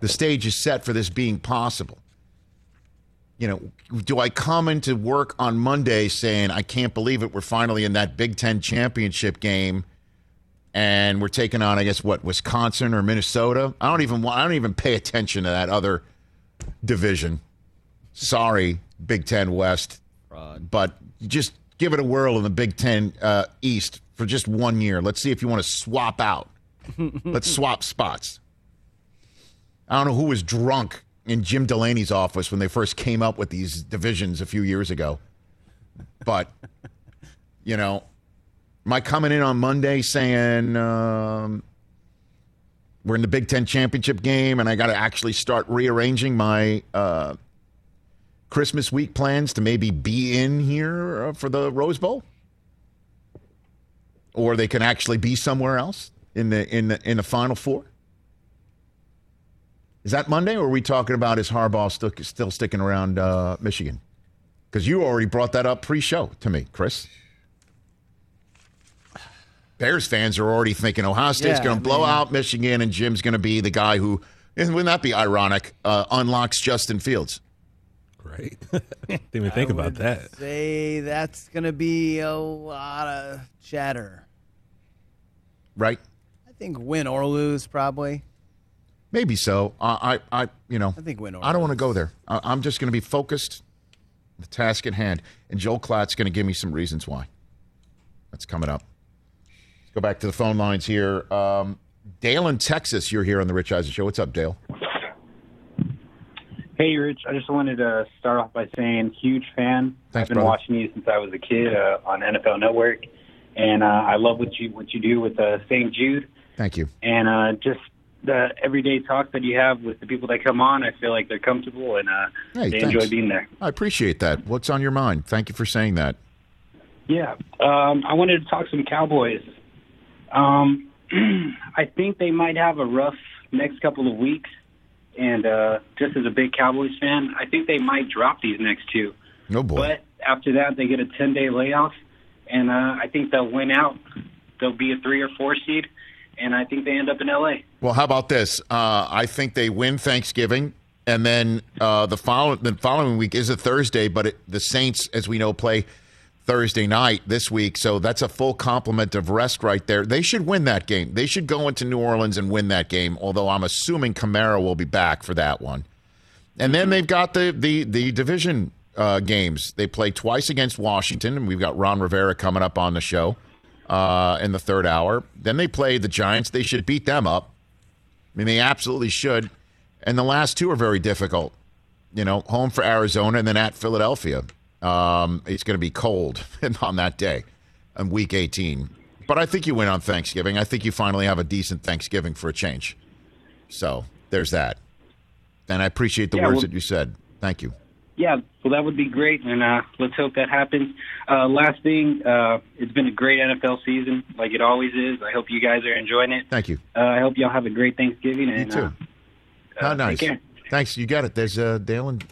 [SPEAKER 4] The stage is set for this being possible. You know, do I come into work on Monday saying I can't believe it? We're finally in that Big Ten championship game, and we're taking on, I guess, what Wisconsin or Minnesota. I don't even want. I don't even pay attention to that other division. Sorry, Big Ten West, but just give it a whirl in the Big Ten uh, East for just one year. Let's see if you want to swap out. Let's swap spots. I don't know who was drunk in Jim Delany's office when they first came up with these divisions a few years ago. But, you know, my coming in on Monday saying um, we're in the Big Ten championship game and I got to actually start rearranging my uh, Christmas week plans to maybe be in here uh, for the Rose Bowl? Or they can actually be somewhere else in the in the in the Final Four? Is that Monday, or are we talking about is Harbaugh still, still sticking around uh, Michigan? Because you already brought that up pre-show to me, Chris. Bears fans are already thinking Ohio State's
[SPEAKER 7] Yeah,
[SPEAKER 4] going to blow
[SPEAKER 7] mean-
[SPEAKER 4] out Michigan, and Jim's going to be the guy who, and wouldn't that be ironic, uh, unlocks Justin Fields.
[SPEAKER 6] Great. Didn't even think
[SPEAKER 7] I
[SPEAKER 6] about that.
[SPEAKER 7] Say that's going to be a lot of chatter.
[SPEAKER 4] Right?
[SPEAKER 7] I think win or lose, probably.
[SPEAKER 4] Maybe so. I, I, I you know,
[SPEAKER 7] I think win
[SPEAKER 4] I don't want to go there. I, I'm just going to be focused, on the task at hand, and Joel Klatt's going to give me some reasons why. That's coming up. Let's go back to the phone lines here. Um, Dale in Texas, you're here on the Rich Eisen Show. What's up, Dale?
[SPEAKER 10] Hey, Rich. I just wanted to start off by saying, huge fan.
[SPEAKER 4] Thanks,
[SPEAKER 10] I've been
[SPEAKER 4] brother.
[SPEAKER 10] watching you since I was a kid uh, on NFL Network, and uh, I love what you what you do with uh, St. Jude,
[SPEAKER 4] Thank you.
[SPEAKER 10] and uh, just the everyday talk that you have with the people that come on. I feel like they're comfortable and uh,
[SPEAKER 4] Hey,
[SPEAKER 10] they
[SPEAKER 4] thanks.
[SPEAKER 10] enjoy being there.
[SPEAKER 4] I appreciate that. What's on your mind? Thank you for saying that.
[SPEAKER 10] Yeah, um, I wanted to talk some Cowboys. Um, I think they might have a rough next couple of weeks, and uh, just as a big Cowboys fan, I think they might drop these next two.
[SPEAKER 4] No boy.
[SPEAKER 10] But after that, they get a 10 day layoff, and uh, I think they'll win out. They'll be a three or four seed, and I think they end up in LA.
[SPEAKER 4] Well, how about this? Uh, I think they win Thanksgiving, and then uh, the following the following week is a Thursday. But it, the Saints, as we know, play Thursday night this week, so that's a full complement of rest right there. They should win that game. They should go into New Orleans and win that game. Although I'm assuming Kamara will be back for that one. And then they've got the the the division uh, games. They play twice against Washington, and we've got Ron Rivera coming up on the show uh, in the third hour. Then they play the Giants. They should beat them up. I mean, they absolutely should. And the last two are very difficult. You know, home for Arizona and then at Philadelphia. Um, it's going to be cold on that day, on week 18. But I think you win on Thanksgiving. I think you finally have a decent Thanksgiving for a change. So there's that. And I appreciate the
[SPEAKER 10] Yeah,
[SPEAKER 4] words
[SPEAKER 10] well-
[SPEAKER 4] that you said. Thank you.
[SPEAKER 10] Yeah, well, that would be great, and uh, let's hope that happens. Uh, last thing, uh, it's been a great NFL season, like it always is. I hope you guys are enjoying it.
[SPEAKER 4] Thank you.
[SPEAKER 10] Uh, I hope y'all have a great Thanksgiving. And,
[SPEAKER 4] You too.
[SPEAKER 10] Uh,
[SPEAKER 4] How
[SPEAKER 10] uh,
[SPEAKER 4] nice.
[SPEAKER 10] Take care.
[SPEAKER 4] Thanks. You got it. There's uh, Dale in,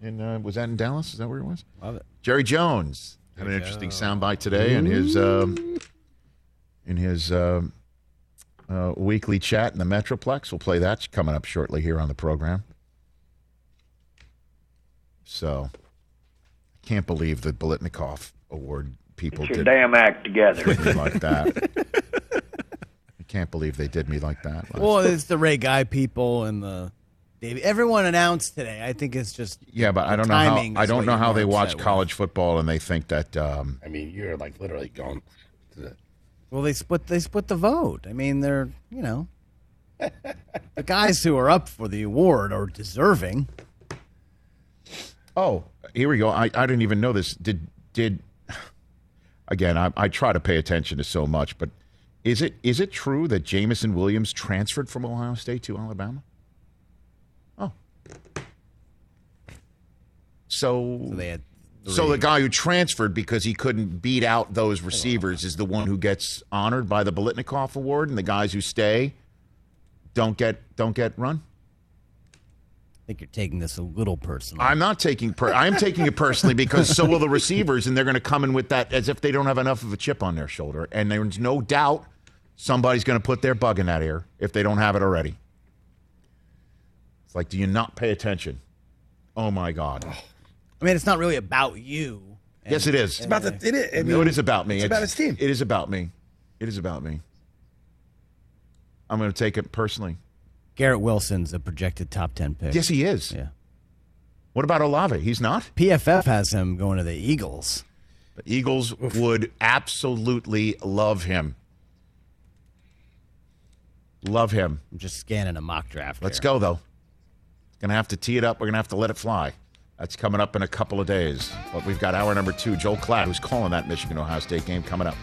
[SPEAKER 4] in uh, was that in Dallas? Is that where it was?
[SPEAKER 7] Love it.
[SPEAKER 4] Jerry Jones had an interesting soundbite today in his um, in his um, uh, weekly chat in the Metroplex. We'll play that coming up shortly here on the program. So, I can't believe the Biletnikoff Award people
[SPEAKER 11] Get your
[SPEAKER 4] did
[SPEAKER 11] damn act together.
[SPEAKER 4] did me like that. I can't believe they did me like that.
[SPEAKER 7] Well, it's the Ray Guy people and the Davey. Everyone announced today. I think it's just
[SPEAKER 4] Yeah, but I don't know how
[SPEAKER 7] timing
[SPEAKER 4] I don't know how they watch
[SPEAKER 7] upset with.
[SPEAKER 4] college football and they think that um,
[SPEAKER 12] I mean, you're like literally going. To the,
[SPEAKER 7] Well, they split. They split the vote. I mean, they're you know, the guys who are up for the award are deserving.
[SPEAKER 4] Oh, here we go. I, I didn't even know this. Did did again? I, I try to pay attention to so much, but is it is it true that Jameson Williams transferred from Ohio State to Alabama? Oh, so
[SPEAKER 7] So
[SPEAKER 4] so the guy who transferred because he couldn't beat out those receivers is the one who gets honored by the Biletnikoff Award, and the guys who stay don't get don't get run.
[SPEAKER 7] Think you're taking this a little personal.
[SPEAKER 4] I'm not taking per- I am taking it personally because so will the receivers, and they're going to come in with that as if they don't have enough of a chip on their shoulder. And there's no doubt somebody's going to put their bug in that ear if they don't have it already. It's like, do you not pay attention? Oh my God!
[SPEAKER 7] I mean, it's not really about you.
[SPEAKER 4] yes, it is.
[SPEAKER 12] It's about the. It is, I
[SPEAKER 4] no, it is about me.
[SPEAKER 12] It's about his team.
[SPEAKER 4] It is about me. It is about me. I'm going to take it personally.
[SPEAKER 7] Garrett Wilson's a projected top 10 pick.
[SPEAKER 4] Yes, he is.
[SPEAKER 7] Yeah.
[SPEAKER 4] What about Olave? He's not.
[SPEAKER 7] PFF has him going to the Eagles.
[SPEAKER 4] The Eagles would absolutely love him. Love him.
[SPEAKER 7] I'm just scanning a mock draft.
[SPEAKER 4] Let's
[SPEAKER 7] here.
[SPEAKER 4] go though. Gonna have to tee it up. We're gonna have to let it fly. That's coming up in a couple of days. But we've got hour number two. Joel Klatt, who's calling that Michigan Ohio State game, coming up.